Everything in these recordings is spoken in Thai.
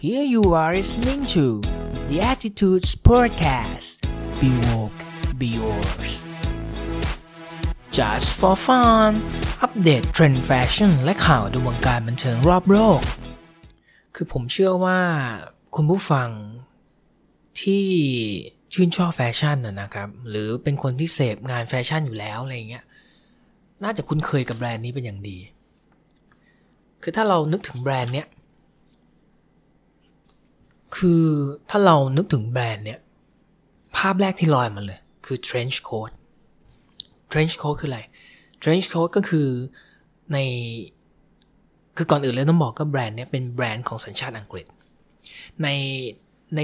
Here you are listening to the Attitudes Podcast. Be woke, be yours. Just for fun อัปเดตเทรนด์แฟชั่นและข่าวในวงการบันเทิงรอบโลก คือผมเชื่อว่าคุณผู้ฟังที่ชื่นชอบแฟชั่นนะนะครับ หรือเป็นคนที่เสพงานแฟชั่นอยู่แล้วอะไรเงี้ย น่าจะคุ้นเคยกับแบรนด์นี้เป็นอย่างดี คือถ้าเรานึกถึงแบรนด์เนี้ย คือถ้าเรานึกถึงแบรนด์เนี้ยภาพแรกที่ลอยมาเลย คือ trench coat trench coat คืออะไร trench coat ก็คือในคือก่อนอื่นเลยต้องบอกก็แบรนด์เนี้ยเป็นแบรนด์ของสัญชาติอังกฤษ ในใน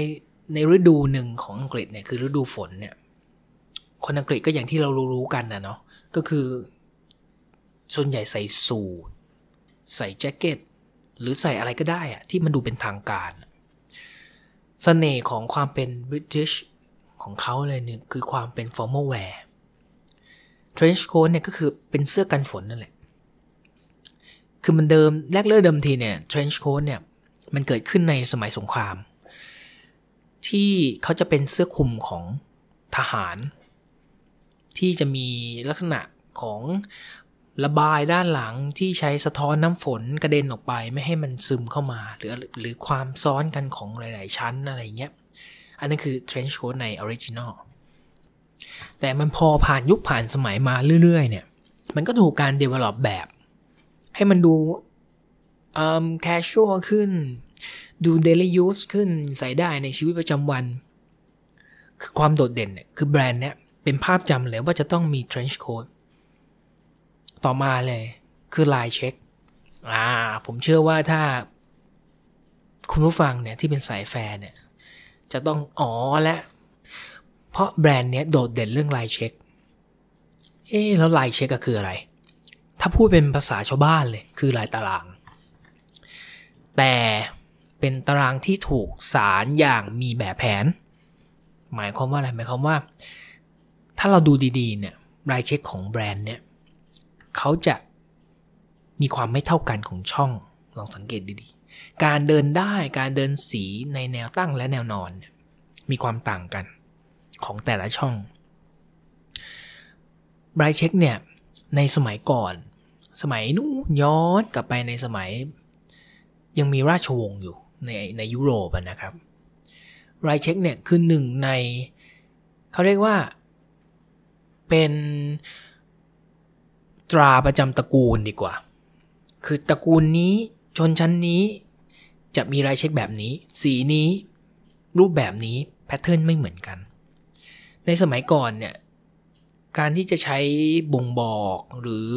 ในฤดูหนึ่งของอังกฤษเนี่ยคือฤดูฝนเนี่ยคนอังกฤษก็อย่างที่เรารู้ๆกันนะเนาะก็คือส่วนใหญ่ใส่สูทใส่แจ็คเก็ตหรือใส่อะไรก็ได้อะที่มันดูเป็นทางการ เสน่ห์ของความเป็นบริ t i ชของเขาเลยเนี่ยคือความเป็น formal wear trench coat เนี่ยก็คือเป็นเสื้อกันฝนนั่นแหละ คือมันเดิมแรกเริ่มเดิมทีเนี่ย trench coat เนี่ยมันเกิดขึ้นในสมัยสงคราม ที่เขาจะเป็นเสื้อคลุมของทหาร ที่จะมีลักษณะของ ระบายด้านหลังที่ใช้สะท้อนน้ำฝนกระเด็นออกไปไม่ให้มันซึมเข้ามา หรือหรือความซ้อนกันของหลาย ๆ ชั้นอะไรเงี้ย อันนั้นคือ trench coat ใน original แต่มันพอผ่านยุคผ่านสมัยมาเรื่อย ๆ เนี่ย มันก็ถูกการ develop แบบ ให้มันดูอืม casual ขึ้น ดู daily use ขึ้นใส่ได้ในชีวิตประจำวัน คือความโดดเด่นเนี่ยคือแบรนด์เนี่ยเป็นภาพจำเลยว่าจะต้องมี trench coat ต่อมาเลยคือลายเช็คอ่าผมเชื่อว่าถ้า คุณผู้ฟังเนี่ยที่เป็นสายแฟร์เนี่ย จะต้องอ๋อและเพราะแบรนด์เนี้ยโดดเด่นเรื่องลายเช็ค เอ๊แล้วลายเช็คก็คืออะไร ถ้าพูดเป็นภาษาชาวบ้านเลย คือลายตาราง แต่เป็นตารางที่ถูกสารอย่างมีแบบแผน หมายความว่าอะไรหมายความว่า ถ้าเราดูดีๆเนี่ยลายเช็คของแบรนด์เนี่ย เขาจะมีความไม่เท่ากันของช่องลองสังเกตดีๆ การเดินได้การเดินสีในแนวตั้งและแนวนอน มีความต่างกันของแต่ละช่องไบรเช็คเนี่ยในสมัยก่อน สมัยนู้นย้อนกลับไปในสมัย ยังมีราชวงศ์อยู่ในในยุโรปนะครับไรเช็คเนี่ยคือหนึ่งใน เขาเรียกว่าเป็น ราประจำตระกูลดีกว่า คือตระกูลนี้ชนชั้นนี้ จะมีรายเช็คแบบนี้ สีนี้ รูปแบบนี้แพทเทิร์นไม่เหมือนกัน ในสมัยก่อนเนี่ยการที่จะใช้บ่งบอกหรือ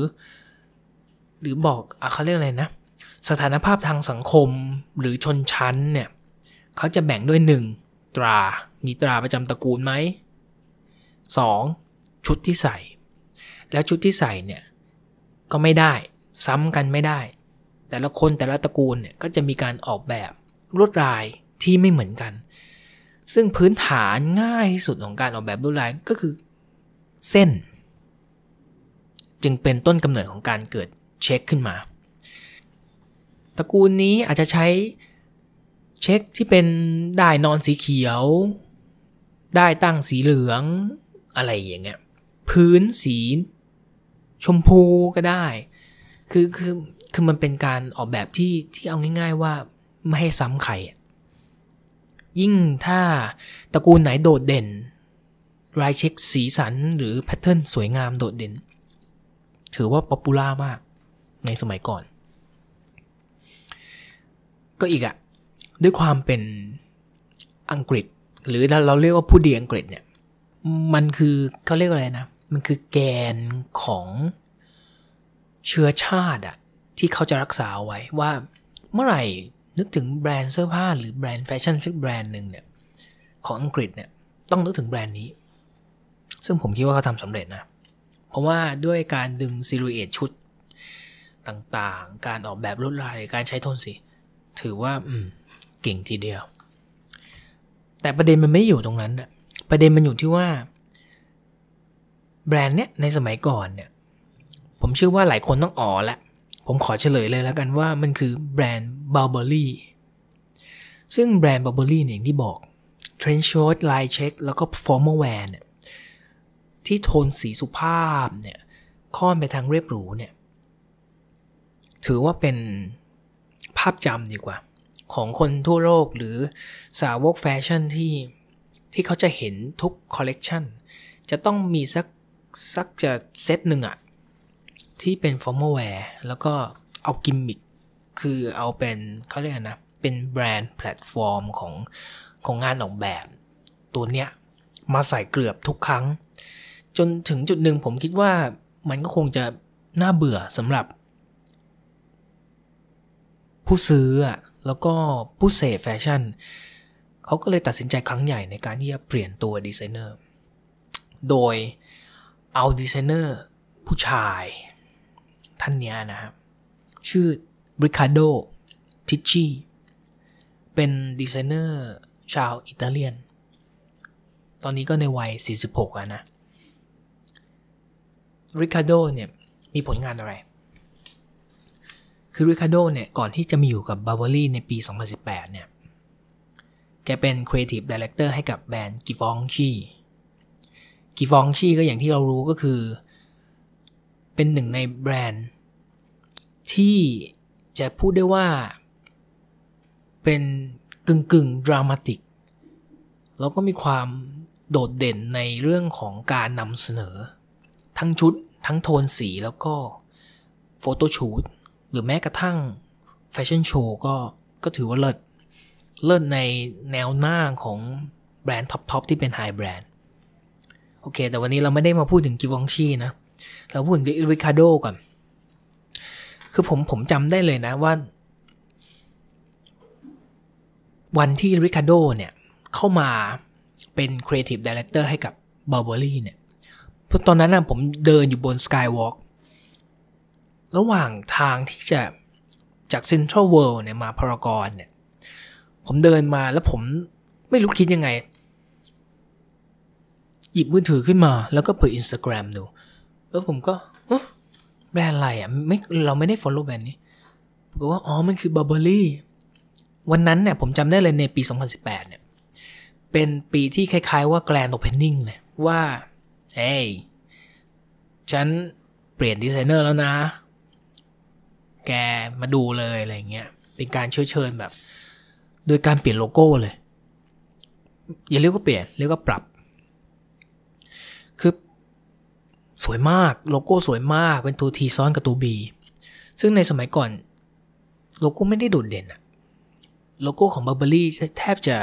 หรือบอกอะเขาเรียกอะไรนะ สถานภาพทางสังคมหรือชนชั้นเนี่ยเขาจะแบ่งด้วย 1. ตรา มีตราประจำตระกูลไหม 2. ชุดที่ใส่ แล้วชุดที่ใส่เนี่ย ก็ไม่ได้ ซ้ำกันไม่ได้ แต่ละคนแต่ละตระกูลเนี่ยก็จะมีการออกแบบลวดลายที่ไม่เหมือนกัน ซึ่งพื้นฐานง่ายที่สุดของการออกแบบลวดลายก็คือเส้น จึงเป็นต้นกำเนิดของการเกิดเช็คขึ้นมา ตระกูลนี้อาจจะใช้เช็คที่เป็นได้นอนสีเขียว ได้ตั้งสีเหลืองอะไรอย่างเงี้ยพื้นสี ชมพูก็ได้ คือคือคือมันเป็นการออกแบบที่ที่เอาง่าย ๆว่าไม่ให้ซ้ำใครยิ่งถ้าตระกูลไหนโดดเด่น ลายเช็คสีสันหรือแพทเทิร์นสวยงามโดดเด่น ถือว่า popular มากในสมัยก่อน ก็อีกอะด้วยความเป็นอังกฤษ หรือเราเรียกว่าผู้ดีอังกฤษเนี่ย มันคือเขาเรียกอะไรนะ มันคือแกนของเชื้อชาติอะที่เขาจะรักษาไว้ว่าเมื่อไหร่นึกถึงแบรนด์เสื้อผ้าหรือแบรนด์แฟชั่นสักแบรนด์หนึ่งเนี่ยของอังกฤษเนี่ยต้องนึกถึงแบรนด์นี้ ซึ่งผมคิดว่าเขาทำสำเร็จนะ เพราะว่าด้วยการดึง silhouette ชุดต่างๆ การออกแบบลวดลายการใช้โทนสีถือว่าอืมเก่งทีเดียว แต่ประเด็นมันไม่อยู่ตรงนั้นอะประเด็นมันอยู่ที่ว่า แบรนด์เนี้ยในสมัยก่อนเนี่ย ผมเชื่อว่าหลายคนต้องอ๋อละผมขอเฉลยเลยแล้วกันว่ามันคือแบรนด์ b u r b e r r y ซึ่งแบรนด์ Burberry เนี่ยอย่างที่บอก Trench Coat ลายเช็ค แล้วก็ Formal Wear เนี่ยที่โทนสีสุภาพเนี่ยค่อนไปทางเรียบหรูเนี่ย ถือว่าเป็นภาพจำดีกว่า ของคนทั่วโลกหรือสาวกแฟชั่นที่ที่เขาจะเห็นทุกคอลเลกชันจะต้องมีสัก สักจะเซตหนึ่งอะที่เป็น formal wear แล้วก็เอากิมมิคคือเอาเป็นเขาเรียกนะ เป็นแบรนด์แพลตฟอร์มของของงานออกแบบ ตัวเนี้ย มาใส่เกือบทุกครั้ง จนถึงจุดหนึ่งผมคิดว่ามันก็คงจะน่าเบื่อสำหรับ ผู้ซื้ออะแล้วก็ผู้เสพแฟชั่น เขาก็เลยตัดสินใจครั้งใหญ่ในการที่จะเปลี่ยนตัวดีไซเนอร์ โดย เอาดีไซเนอร์ผู้ชายท่านนี้นะครับ ชื่อริคาร์โดทิสชี่เป็นดีไซเนอร์ชาวอิตาเลียน ตอนนี้ก็ในวัย 46 แล้วนะริคาร์โดเนี่ยมีผลงานอะไร คือริคาร์โดเนี่ยก่อนที่จะมาอยู่กับบา b ารี่ในปี 2018 เนี่ย แกเป็น Creative Director ให้กับแบรนด์ Givenchy Givenchy ก็อย่างที่เรารู้ก็คือ เป็นหนึ่งในแบรนด์ ที่จะพูดได้ว่า เป็นกึ่งกึ่ง dramatic แล้วก็มีความโดดเด่นในเรื่องของการนำเสนอ ทั้งชุด ทั้งโทนสีแล้วก็ photo shoot หรือแม้กระทั่งแฟชั่นโชว์ก็ก็ถือว่าเลิศ เลิศในแนวหน้าของแบรนด์ top ๆ ที่เป็น high brand โอเค แต่วันนี้เราไม่ได้มาพูดถึง Givenchy นะ เราพูดถึงริคาร์โดก่อน คือผมผมจำได้เลยนะว่า วันที่ริคาร์โดเนี่ย เข้ามาเป็น Creative Director ให้กับ b u r b e r r y เนี่ยเพราะตอนนั้นนะผมเดินอยู่บนสกายวอล์กระหว่างทางที่จะจากเซ็นทรัลเวิลด์เนี่ยมาพารากอนเนี่ย ผมเดินมาแล้วผมไม่รู้คิดยังไง หยิบมือถือขึ้นมา แล้วก็เปิด Instagram ดูแล้วผมก็แบรนด์อะไรอะไม่เราไม่ได้ follow แบรนด์นี้ผมก็ว่าอ๋อมันคือ Burberry วันนั้นเนี่ยผมจำได้เลยในปี 2018 เนี่ย เป็นปีที่คล้ายๆว่า Grand Opening เนี่ยว่าเฮ้ยฉันเปลี่ยนดีไซเนอร์แล้วนะ แกมาดูเลยอะไรเงี้ย เป็นการเชิญเชิญแบบ โดยการเปลี่ยนโลโก้เลย อย่าเรียกว่าเปลี่ยน เรียกว่าปรับ คือ สวยมากโลโก้สวยมากเป็นตัวทีซ้อนกับตัว B ซึ่งในสมัยก่อนโลโก้ไม่ได้โดดเด่นอะโลโก้ของ Burberry แทบจะ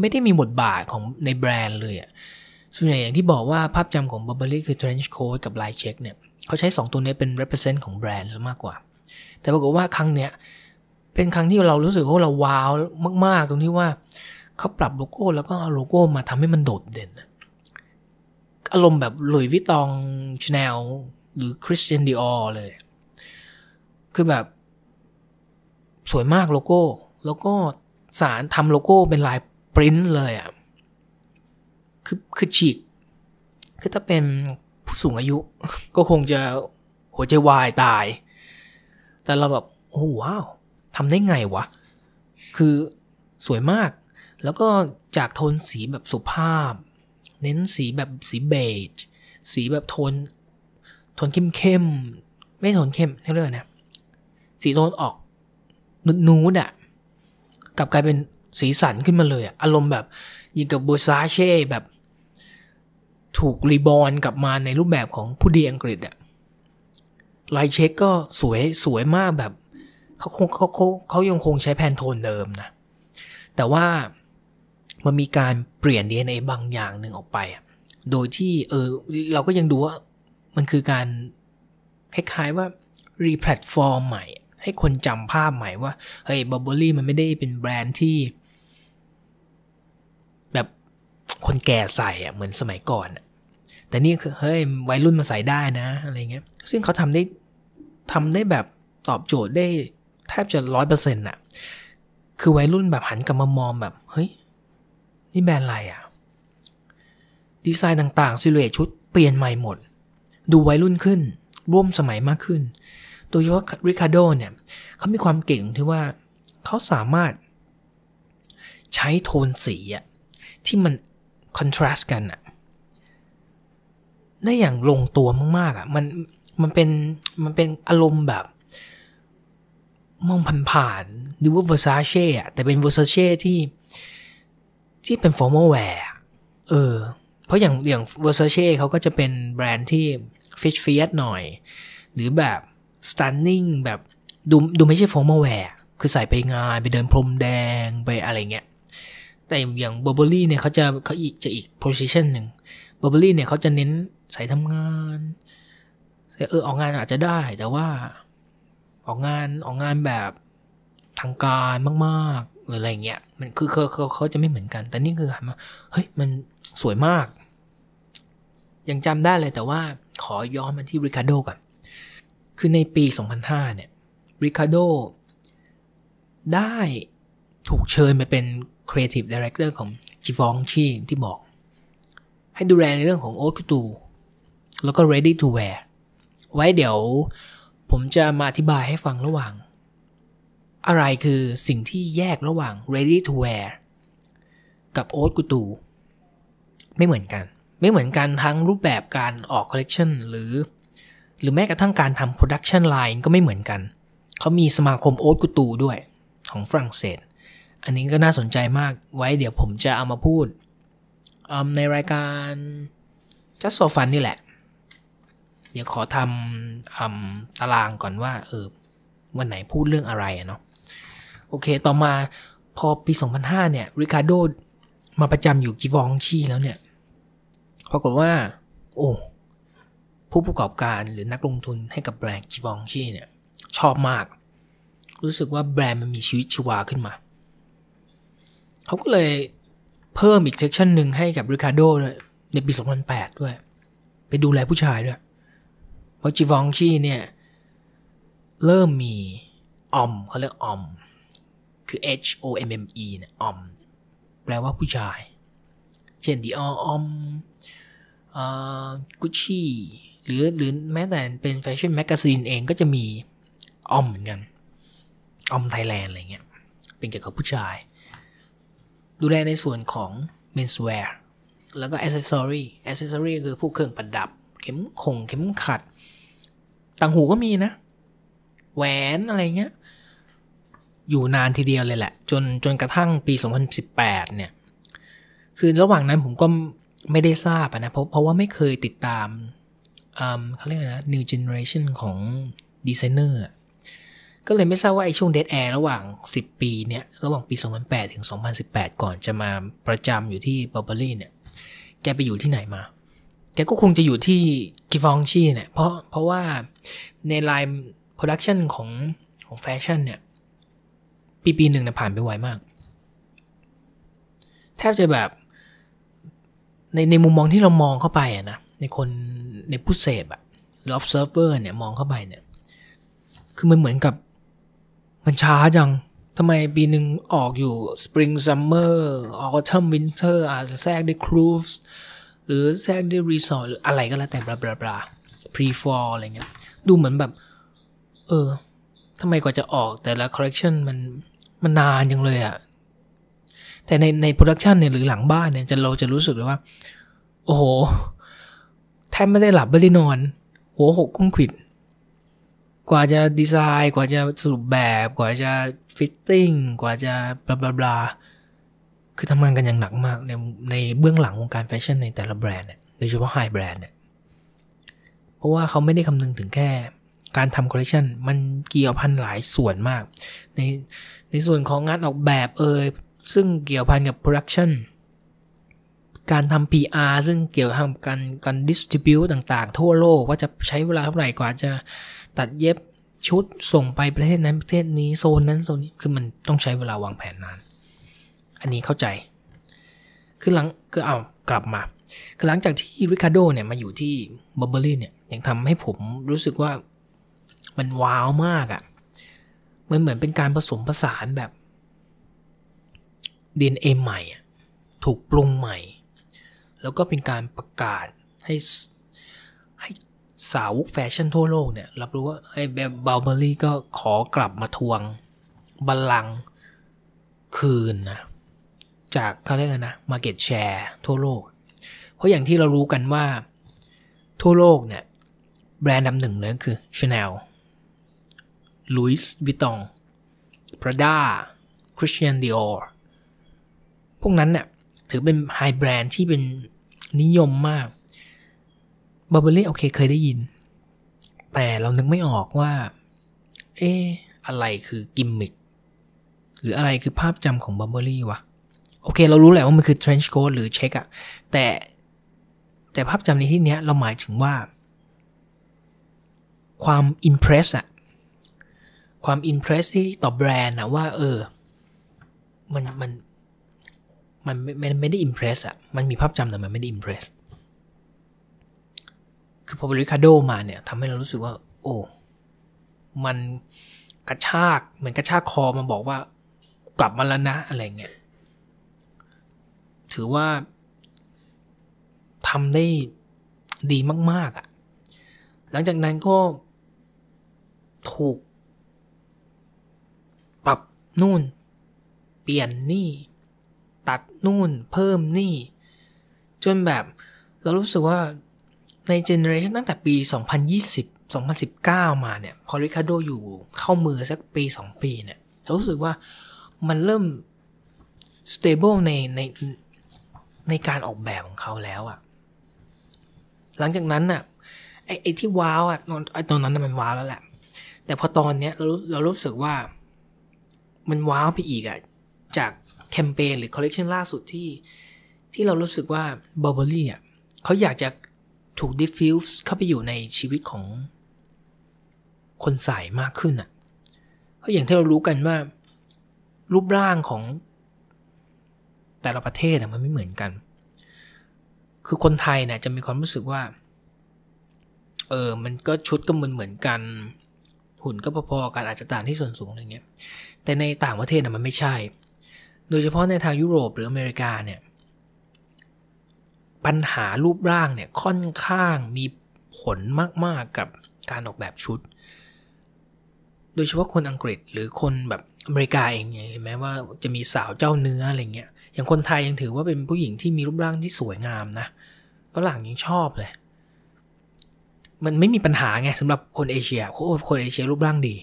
ไม่ได้มีบทบาทของในแบรนด์เลยอะส่วนใหญ่อย่างที่บอกว่าภาพจำของ Burberry คือ Trench Coat กับ Line Check เนี่ยเขาใช้ 2 ตัวนี้เป็น represent ของแบรนด์ซะมากกว่า แต่ปรากฏว่าครั้งเนี้ยเป็นครั้งที่เรารู้สึกว่าเราว้าวมาก ๆ ตรงที่ว่าเขาปรับโลโก้แล้วก็เอาโลโก้มาทำให้มันโดดเด่น อารมณ์แบบ Louis Vuittonชาแนลหรือ Christian Dior เลย คือแบบ สวยมากโลโก้ แล้วก็สามารถทำโลโก้เป็นลายปริ้นเลยอะ่ะ คือคือฉีก คือถ้าเป็นผู้สูงอายุ ก็คงจะหัวใจวายตาย แต่เราแบบ โอ้ว้าวทำได้ไงวะ คือสวยมาก แล้วก็จากโทนสีแบบสุภาพ เน้นสีแบบสี beige สีแบบโทน โทนเข้มเข้มไม่โทนเข้มเท่าเรื่องนะสีโทนออก nude nude อะกลับกลายเป็นสีสันขึ้นมาเลยอะอารมณ์แบบยิงกับบูซาเช่แบบถูก reborn กลับมาในรูปแบบของผู้ดีอังกฤษอะลายเช็คก็สวยสวยมากแบบเขาคงเขาเขาเขายังคงใช้ Pantone เดิมนะ แต่ว่า มันมีการเปลี่ยน DNA บางอย่างหนึ่งออกไป โดยที่เออเราก็ยังดูว่ามันคือการคล้ายๆว่า re-platform ใหม่ ให้คนจำภาพใหม่ว่า เฮ้ย Burberry มันไม่ได้เป็นแบรนด์ที่ แบบคนแก่ใส่อะเหมือนสมัยก่อนแต่นี่คือ เฮ้ย วัยรุ่นมาใส่ได้นะอะไรเงี้ย ซึ่งเขาทำได้ทำได้แบบตอบโจทย์ได้แทบจะร้อยเปอร์เซ็นต์อะคือวัยรุ่นแบบหันกลับมามองแบบ เฮ้ย นี่แบรนด์อะไรอะดีไซน์ต่างๆซิลูเอตชุดเปลี่ยนใหม่หมด ดูวัยรุ่นขึ้น ร่วมสมัยมากขึ้น โดยเฉพาะริคาโดเนี่ยเขามีความเก่งที่ว่าเขาสามารถใช้โทนสีอะที่มันคอนทราสต์กันอะได้อย่างลงตัวมากๆอะมันมันเป็นมันเป็นอารมณ์แบบ มองผ่านๆดูว่า Versace อะแต่เป็น Versace ที่ ที่เป็น formal wear อะเออ เพราะอย่างอย่าง Versace เขาก็จะเป็นแบรนด์ที่ fish f i a t หน่อย หรือแบบ stunning แบบดูดูไม่ใช่ formal wear คือใส่ไปงานไปเดินพรมแดงไปอะไรเงี้ย แต่อย่างเบอร์เบอรี่เนี่ยเขาจะเขาอีกจะอีก position หนึ่งเบอร์เบอรี่เนี่ยเขาจะเน้นใส่ทำงานใส่เออออกงานอาจจะได้แต่ว่าออกงานออกงานแบบทางการมาก หรืออะไรเงี้ยมันคือเขาเขาเขาจะไม่เหมือนกัน แต่นี่คือหันมาเฮ้ยมันสวยมาก ยังจำได้เลยแต่ว่าขอย้อนมาที่ริคาร์โดก่อน คือในปี 2005 เนี่ยริคาร์โดได้ถูกเชิญไปเป็น Creative Director ของ g i v o n c h i ที่บอก ให้ดูแลในเรื่องของ o อ t ตูแล้วก็ Ready to Wear ไว้เดี๋ยวผมจะมาอธิบายให้ฟังระหว่าง อะไรคือสิ่งที่แยกระหว่าง Ready to Wear กับ o อ t ตู ไม่เหมือนกัน ไม่เหมือนกันทั้งรูปแบบการออกคอลเลกชันหรือ หรือแม้กระทั่งการทำ Production Line ก็ไม่เหมือนกัน เขามีสมาคมโอ๊ตกุตูด้วยของฝรั่งเศส อันนี้ก็น่าสนใจมากไว้เดี๋ยวผมจะเอามาพูด ในรายการ Just so fun นี่แหละ เดี๋ยวขอทำตารางก่อนว่าเออวันไหนพูดเรื่องอะไรเนาะ โอเค ต่อมาพอปี 2005 เนี่ย ริคาร์โดมาประจำอยู่กิวองชีแล้วเนี่ย ปรากฏว่า โอ้ผู้ประกอบการหรือนักลงทุนให้กับแบรนด์ Givenchy เนี่ย ชอบมาก รู้สึกว่าแบรนด์มันมีชีวิตชีวาขึ้นมา เขาก็เลยเพิ่มอีก section หนึ่งให้กับริคาร์โดในปี 2008 ด้วย ไปดูแลผู้ชายด้วย เพราะ Givenchy เนี่ย เริ่มมี Homme เขาเรียก Homme คือ H O M M E เนี่ย Homme แปลว่าผู้ชาย เช่น Dior Homme Gucci หรือหรือแม้แต่เป็นแฟชั่น magazine เองก็จะมี Homme เหมือนกัน Homme Thailand อะไรเงี้ย เป็นเกี่ยวกับผู้ชาย ดูแลในส่วนของ menswear แล้วก็ accessory accessory คือพวกเครื่องประดับ เข็มคงเข็มขัด ต่างหูก็มีนะ แหวนอะไรเงี้ย อยู่นานทีเดียวเลยแหละ จนจนกระทั่งปี 2018 เนี่ย คือระหว่างนั้นผมก็ไม่ได้ทราบนะเพราะเพราะว่าไม่เคยติดตามเขาเรียกนะ new generation ของดีไซเนอร์ก็เลยไม่ทราบว่าไอ้ช่วงเด a แอร์ระหว่าง 10 ปีเนี่ย ระหว่างปี 2008 ถึง 2018 ก่อนจะมาประจำอยู่ที่ Burberry เนี่ย แกไปอยู่ที่ไหนมา แกก็คงจะอยู่ที่ Givenchy เนี่ย เพราะเพราะว่าใน line production ของของแฟชั่นเนี่ย ปีปีหนึ่งเนี่ยผ่านไปไวมาก แทบจะแบบ ในในมุมมองที่เรามองเข้าไปอะนะในคนในผู้เสพอะหรือ observer เนี่ยมองเข้าไปเนี่ย คือมันเหมือนกับมันช้าจังทำไมปีหนึ่งออกอยู่ Spring Summer Autumn Winter อาจจะแทรกด้วย Cruise หรือแทรกด้วย Resort หรืออะไรก็แล้วแต่บลาบลาบลา Pre Fall อะไรเงี้ย ดูเหมือนแบบ เออทำไมกว่าจะออกแต่ละ collection มัน มันนานจังเลยอะแต่ในใน production เนี่ยหรือหลังบ้านเนี่ยจะเราจะรู้สึกเลยว่า โอ้โห แทบไม่ได้หลับไม่ได้นอน หัวหกก้นขวิด กว่าจะดีไซน์ กว่าจะสรุปแบบ กว่าจะ fitting กว่าจะ blah blah blah คือทำงานกันอย่างหนักมากในในเบื้องหลังวงการแฟชั่นในแต่ละแบรนด์เนี่ยโดยเฉพาะ high brand เนี่ยเพราะว่าเขาไม่ได้คำนึงถึงแค่การทำคอลเลคชันมันเกี่ยวพันหลายส่วนมาก ใน ในส่วนของงานออกแบบเอยซึ่งเกี่ยวพันกับ production การทำ PR ซึ่งเกี่ยวกับการการ distribute ต่างๆ ทั่วโลกว่าจะใช้เวลาเท่าไหร่กว่าจะตัดเย็บชุดส่งไปประเทศนั้นประเทศนี้โซนนั้นโซนนี้คือมันต้องใช้เวลาวางแผนนาน อันนี้เข้าใจ คือหลังคือเอากลับมา คือหลังจากที่ริคาร์โดเนี่ยมาอยู่ที่ Burberry เนี่ยยังทำให้ผมรู้สึกว่ามันว้าวมากอะ่ะ มันเหมือนเป็นการผสมผสานแบบ DNA ใหม่ถูกปรุงใหม่ แล้วก็เป็นการประกาศให้ให้สาวกแฟชั่นทั่วโลกเนี่ย รับรู้ว่าไอ้แบบ Burberry ก็ขอกลับมาทวงบัลลังก์คืนนะ จากเขาเรียกกันนะ market share ทั่วโลก เพราะอย่างที่เรารู้กันว่าทั่วโลกเนี่ย แบรนด์ดำหนึ่งเลยคือ Chanel Louis Vuitton Prada Christian Dior พวกนั้นเนี่ยถือเป็นไฮแบรนด์ที่เป็นนิยมมากบ u r b e r r y โอเคเคยได้ยิน แต่เรานึกไม่ออกว่า เอ๊อะไรคือกิมมิคหรืออะไรคือภาพจำของ b u r b e r r y วะ โอเค เรารู้แหละว่ามันคือ trench coat หรือเช็คอะแต่แต่ภาพจำในที่นี้เราหมายถึงว่า ความอิมเพรสอะ ความอิมเพรสที่ต่อแบรนด์อะว่า เออ มันมันมันไม่ไม่ได้อิมเพรสอะมันมีภาพจำแต่มันไม่ได้อิมเพรสคือพอบริคาโดมาเนี่ยทำให้เรารู้สึกว่า โอ้มันกระชากเหมือนกระชากคอมาบอกว่ากลับมาแล้วนะ อะไรเงี้ยถือว่าทำได้ดีมาก ๆอะ่ะ หลังจากนั้นก็ถูก นู่น เปลี่ยนนี่ ตัดนู่น เพิ่มนี่ จนแบบเรารู้สึกว่าในเจเนอเรชันตั้งแต่ปี 2020 2019 มาเนี่ยพอริคาโดอยู่เข้ามือสักปี 2 ปีเนี่ยเรารู้สึกว่ามันเริ่ม stable ในในในการออกแบบของเขาแล้วอะหลังจากนั้นอะไอไอที่ว้าวอะไอตอนนั้นมันว้าวแล้วแหละ แต่พอตอนเนี้ยเราเรารู้สึกว่า มันว้าวไปอีกอะจากแคมเปญหรือคอลเลกชันล่าสุดที่ ที่เรารู้สึกว่า Burberry อะเขาอยากจะถูก diffuse เข้าไปอยู่ในชีวิตของคนใส่มากขึ้นอะ เพราะอย่างที่เรารู้กันว่า รูปร่างของแต่ละประเทศอะมันไม่เหมือนกัน คือคนไทยเนี่ยจะมีความรู้สึกว่า เออ มันก็ชุดก็เหมือนเหมือนกัน หุ่นก็พอๆกันอาจจะต่างที่ส่วนสูงอะไรเงี้ย แต่ในต่างประเทศน่ะมันไม่ใช่ โดยเฉพาะในทางยุโรปหรืออเมริกาเนี่ยปัญหารูปร่างเนี่ยค่อนข้างมีผลมาก ๆ กับการออกแบบชุด โดยเฉพาะคนอังกฤษหรือคนแบบอเมริกาเองเห็นไหมว่าจะมีสาวเจ้าเนื้ออะไรเงี้ย อย่างคนไทยยังถือว่าเป็นผู้หญิงที่มีรูปร่างที่สวยงามนะฝรั่งยังชอบเลย มันไม่มีปัญหาไงสำหรับคนเอเชียคนเอเชียรูปร่างดี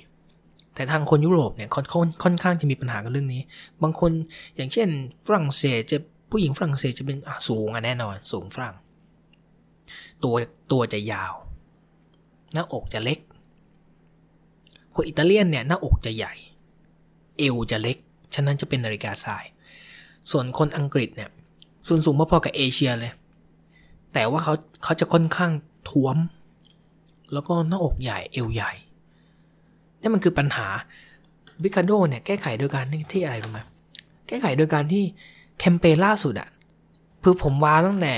แต่ทางคนยุโรปเนี่ยค่อนค่อนข้างจะมีปัญหากับเรื่องนี้ บางคนอย่างเช่น ฝรั่งเศสจะผู้หญิงฝรั่งเศสจะเป็นสูงอะแน่นอน สูงฝรั่ง ตัวตัวจะยาว หน้าอกจะเล็ก คนอิตาเลียนเนี่ยหน้าอกจะใหญ่ เอวจะเล็ก ฉะนั้นจะเป็นนาฬิกาทราย ส่วนคนอังกฤษเนี่ยส่วนสูงพอๆกับเอเชียเลย แต่ว่าเขาเขาจะค่อนข้างท้วม แล้วก็หน้าอกใหญ่เอวใหญ่ นี่มันคือปัญหาบิคาโดเนี่ยแก้ไขโดยการที่อะไรรู้ไหมแก้ไขโดยการที่แคมเปญล่าสุดอะคือผมว้าตั้งแต่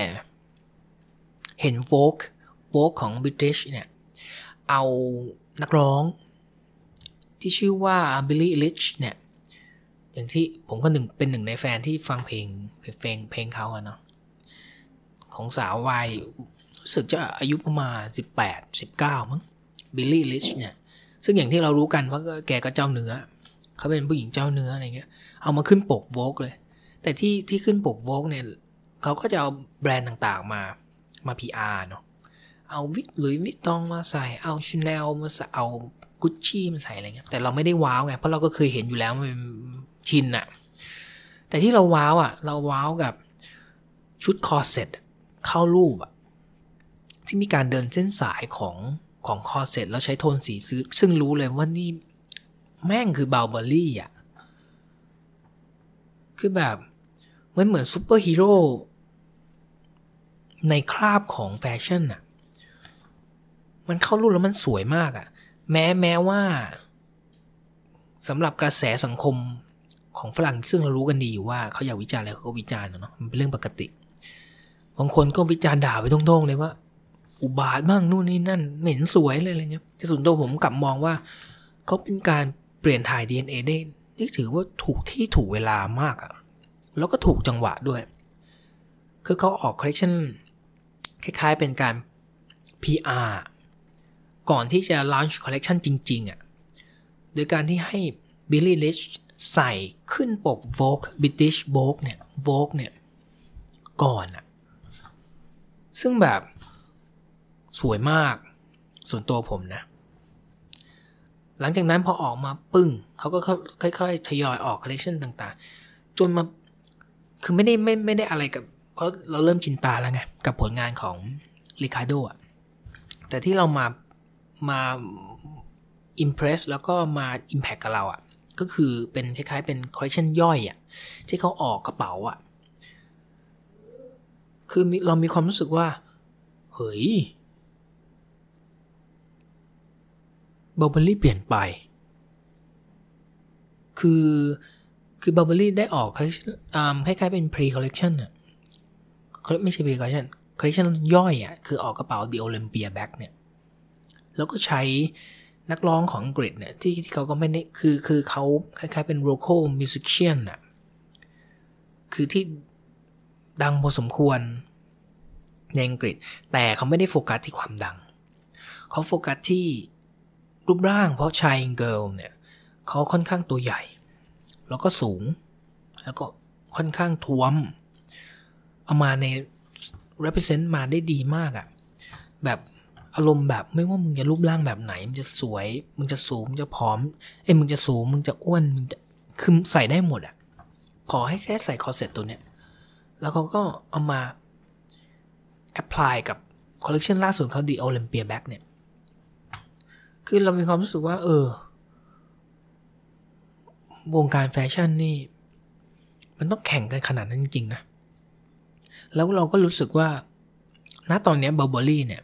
เห็นโฟกโฟกของ British เนี่ย เอานักร้อง ที่ชื่อว่า Billy Eilish เนี่ย อย่างที่ผมก็หนึ่งเป็นหนึ่งในแฟนที่ฟังเพลงเพลงเพลงเขาอะเนาะของสาววัยรู้สึกจะอายุประมาณ 18 19 มั้ง Billy Eilish เนี่ย ซึ่งอย่างที่เรารู้กันว่าแกก็เจ้าเนื้อเขาเป็นผู้หญิงเจ้าเนื้ออะไรเงี้ย เอามาขึ้นปกโวกเลย แต่ที่ที่ขึ้นปกโวกเนี่ยเขาก็จะเอาแบรนด์ต่างๆมามา PR เนาะเอา Louis Vuitton มาใส่เอาชาแนลมาใส่เอากุชชี่มาใส่อะไรเงี้ยแต่เราไม่ได้ว้าวไงเพราะเราก็เคยเห็นอยู่แล้วมันชินอะแต่ที่เราว้าวอะเราว้าวกับชุดคอเซ็ตเข้ารูปอะที่มีการเดินเส้นสายของ ของคอเซ็ตแล้วใช้โทนสีซื้อ ซึ่งรู้เลยว่านี่ แม่งคือ Burberry อะ คือแบบมันเหมือนซูเปอร์ฮีโร่ในคราบของแฟชั่นอะ มันเข้ารูปแล้วมันสวยมากอะแม้แม้ว่าสำหรับกระแสสังคมของฝรั่งซึ่งเรารู้กันดีอยู่ว่าเขาอยากวิจารณ์อะไรเขาก็วิจารณ์เนาะมันเป็นเรื่องปกติ บางคนก็วิจารณ์ด่าไปตรงๆเลยว่า อุบาทบ้างนู่นนี่นั่นเหม็นสวยเลยอะไรเงี้ยแต่ส่วนตัวผมกลับมองว่าเขาเป็นการเปลี่ยนถ่าย DNA ได้นี่ถือว่าถูกที่ถูกเวลามากอะแล้วก็ถูกจังหวะด้วย คือเขาออกคอลเลคชันคล้ายๆเป็นการ PR ก่อนที่จะ launch collection จริงๆอะ่ะ โดยการที่ให้ Billie Eilish ใส่ขึ้นปก Vogue British Vogue เนี่ย Vogue เนี่ย ก่อนอะซึ่งแบบ สวยมาก ส่วนตัวผมนะ หลังจากนั้นพอออกมาปึ้งเขาก็ค่อยๆทยอยออกคอลเลคชันต่างๆ จนมาคือไม่ได้ไม่ไม่ได้อะไรกับ เพราะเราเริ่มชินตาแล้วไง กับผลงานของ Riccardo อะแต่ที่เรามามา impress แล้วก็มา impact กับเราอะ่ะ ก็คือเป็นคล้ายๆ เป็นคอลเลคชันย่อยอะ่ะ ที่เขาออกกระเป๋าอะ่ะ คือเรามีความรู้สึกว่า เฮ้ย บัลเบอรี่เปลี่ยนไป คือคือบัลเบอรี่ได้ออกคล้ายๆเป็น pre collection อะไม่ใช่ pre collection collection ย่อยอะคือออกกระเป๋า The Olympia Bag เนี่ย แล้วก็ใช้นักร้องของอังกฤษเนี่ยที่ที่เขาก็ไม่ได้คือคือเขาคล้ายๆเป็น local musician อะคือที่ดังพอสมควรในอังกฤษ แต่เขาไม่ได้โฟกัสที่ความดัง เขาโฟกัสที่ รูปร่างเพราะ Shygirl เนี่ยเขาค่อนข้างตัวใหญ่ แล้วก็สูง แล้วก็ค่อนข้างท้วม เอามาใน represent มาได้ดีมากอะ่ะ แบบอารมณ์แบบไม่ว่ามึงจะรูปร่างแบบไหน มึงจะสวย มึงจะสูง มึงจะผอม เอ้ยมึงจะสูง มึงจะอ้วน มึงจะ คือใส่ได้หมดอะ่ะ ขอให้แค่ใส่คอเซ็ตตัวเนี้ย แล้วเขาก็เอามา apply กับคอลเลคชันล่าสุดเขา The Olympia Bag เนี่ย คือเรามีความรู้สึกว่า เออ วงการแฟชั่นนี่ มันต้องแข่งกันขนาดนั้นจริงๆนะ แล้วเราก็รู้สึกว่า ณ ตอนนี้ Burberry เนี่ย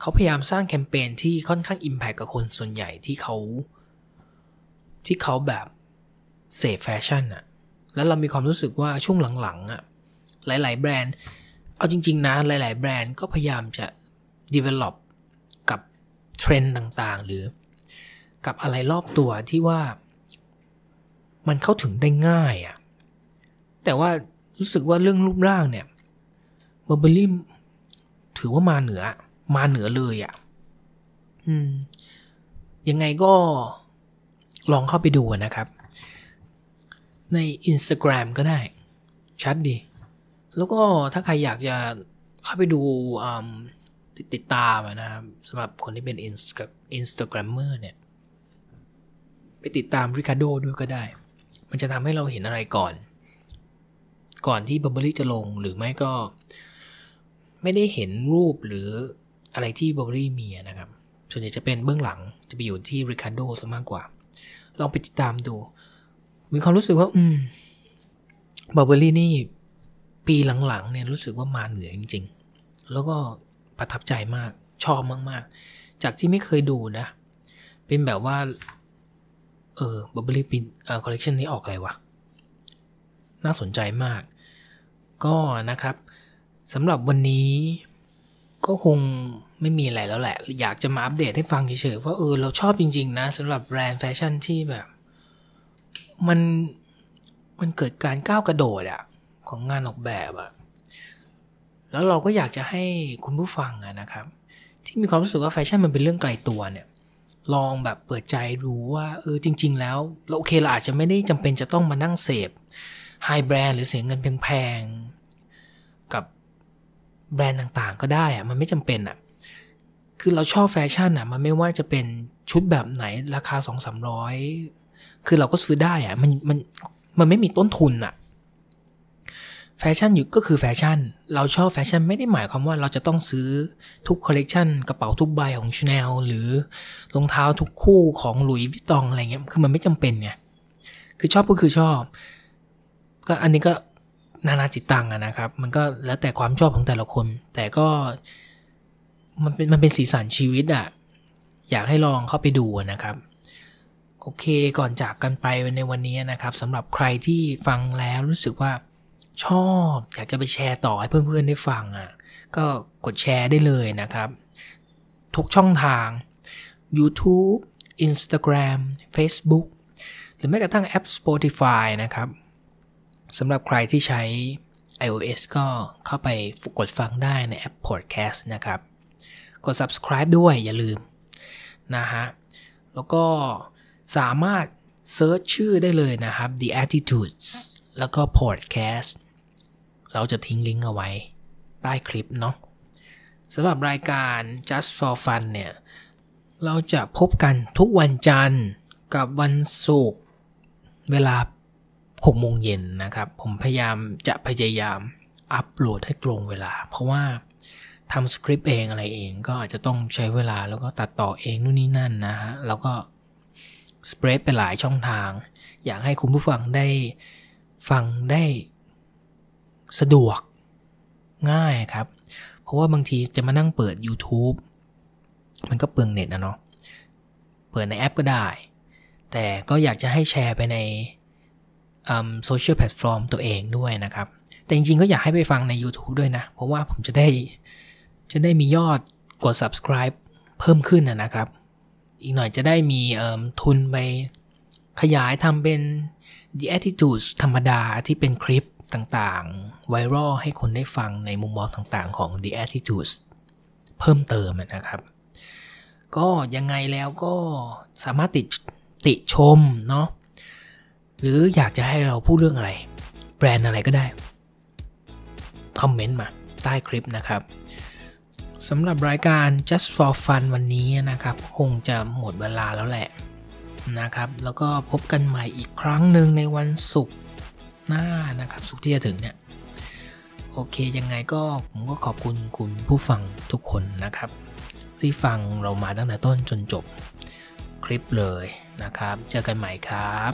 เขาพยายามสร้างแคมเปญที่ค่อนข้างอิมแพคกับคนส่วนใหญ่ที่เขา ที่เขาแบบเสพแฟชั่นอะแล้วเรามีความรู้สึกว่าช่วงหลังๆอะหลาย ๆ แบรนด์ เอาจริง ๆ นะ หลาย ๆ แบรนด์ก็พยายามจะ develop เทรนด์ต่างๆ หรือกับอะไรรอบตัวที่ว่ามันเข้าถึงได้ง่ายอะ่ะ แต่ว่ารู้สึกว่าเรื่องรูปร่างเนี่ยBurberry ถือว่ามาเหนือ มาเหนือเลยอะ่ะ อืม ยังไงก็ลองเข้าไปดูนะครับ ใน Instagram ก็ได้ ชัดดี แล้วก็ถ้าใครอยากจะเข้าไปดู ติดตามนะครับสำหรับคนที่เป็น Instagrammer เนี่ย ไปติดตาม Riccardo ด้วยก็ได้ มันจะทำให้เราเห็นอะไรก่อน ก่อนที่บับเบอรี่จะลงหรือไม่ก็ ไม่ได้เห็นรูปหรืออะไรที่บับเบอรี่มีนะครับ ส่วนใหญ่จะเป็นเบื้องหลังจะไปอยู่ที่ริคาโดซะมากกว่า ลองไปติดตามดู มีความรู้สึกว่า อืมบับเบอรี่นี่ปีหลังๆเนี่ยรู้สึกว่ามาเหนือจริง ๆ แล้วก็ ประทับใจมาก ชอบมากๆ จากที่ไม่เคยดูนะ เป็นแบบว่า เออ Burberry ปินเอ่อคอลเลคชันนี้ออกอะไรวะ น่าสนใจมาก ก็นะครับสำหรับวันนี้ก็คงไม่มีอะไรแล้วแหละ อยากจะมาอัปเดตให้ฟังเฉยๆว่าเออเราชอบจริงๆนะสำหรับแบรนด์แฟชั่นที่แบบ มันมันเกิดการก้าวกระโดดอะของงานออกแบบอะ แล้วเราก็อยากจะให้คุณผู้ฟังนะครับ ที่มีความรู้สึกว่าแฟชั่นมันเป็นเรื่องไกลตัวเนี่ยลองแบบเปิดใจดูว่าเออจริง ๆ แล้วเราโอเคเราอาจจะไม่ได้จำเป็นจะต้องมานั่งเสพ high brand หรือเสียเงินแพงๆกับแบรนด์ต่างๆ ก็ได้อะมันไม่จำเป็นอะคือเราชอบแฟชั่นอะมันไม่ว่าจะเป็นชุดแบบไหนราคาสองสามร้อยคือเราก็ซื้อได้อะมันมันมันไม่มีต้นทุนอะ แฟชั่นอยู่ก็คือแฟชั่น เราชอบแฟชั่นไม่ได้หมายความว่าเราจะต้องซื้อทุกคอลเลกชันกระเป๋าทุกใบของชาแนลหรือรองเท้าทุกคู่ของ Louis Vuitton อะไรเงี้ยคือมันไม่จำเป็นไงคือชอบก็คือชอบ ก็อันนี้ก็นานาจิตตังอะนะครับ มันก็แล้วแต่ความชอบของแต่ละคน แต่ก็มันเป็นมันเป็นสีสันชีวิตอะอยากให้ลองเข้าไปดูนะครับโอเคก่อนจากกันไปในวันนี้นะครับสำหรับใครที่ฟังแล้วรู้สึกว่า ชอบ อยากจะไปแชร์ต่อให้เพื่อนๆได้ฟังอะก็กดแชร์ได้เลยนะครับ ทุกช่องทาง YouTube Instagram Facebook หรือแม้กระทั่งแอป Spotify นะครับสำหรับใครที่ใช้ iOS ก็เข้าไปกดฟังได้ในแอป Podcast นะครับ กด subscribe ด้วยอย่าลืมนะฮะ แล้วก็สามารถเซิร์ชชื่อได้เลยนะครับ The Attitudes แล้วก็ Podcast เราจะทิ้งลิงก์เอาไว้ใต้คลิปเนาะสำหรับรายการ just for fun เนี่ย เราจะพบกันทุกวันจันทร์กับวันศุกร์เวลา6โมงเย็นนะครับ ผมพยายามจะพยายามอัปโหลดให้ตรงเวลา เพราะว่าทำสคริปต์เองอะไรเองก็อาจจะต้องใช้เวลาแล้วก็ตัดต่อเองนู่นนี่นั่นนะฮะ แล้วก็ spread ไปหลายช่องทาง อยากให้คุณผู้ฟังได้ ฟังได้สะดวกง่ายครับ เพราะว่าบางทีจะมานั่งเปิด YouTube มันก็เปลืองเน็ตนะเนาะเปิดในแอปก็ได้ แต่ก็อยากจะให้แชร์ไปใน social platform ตัวเองด้วยนะครับ แต่จริงๆก็อยากให้ไปฟังใน YouTube ด้วยนะ เพราะว่าผมจะได้จะได้มียอดกด subscribe เพิ่มขึ้นนะนะครับ อีกหน่อยจะได้มีทุนไปขยายทำเป็น The Attitudes ธรรมดาที่เป็นคลิปต่างๆ ไวรัลให้คนได้ฟังในมุมมองต่างๆ ของ The Attitudes เพิ่มเติมนะครับ ก็ยังไงแล้วก็สามารถติติชมเนาะหรืออยากจะให้เราพูดเรื่องอะไร แบรนด์อะไรก็ได้ คอมเมนต์มาใต้คลิปนะครับสำหรับรายการ just for fun วันนี้นะครับ คงจะหมดเวลาแล้วแหละ นะครับ แล้วก็พบกันใหม่อีกครั้งหนึ่งในวันศุกร์หน้านะครับศุกร์ที่จะถึงเนี่ยโอเคยังไงก็ผมก็ขอบคุณคุณผู้ฟังทุกคนนะครับ ที่ฟังเรามาตั้งแต่ต้นจนจบคลิปเลยนะครับ เจอกันใหม่ครับ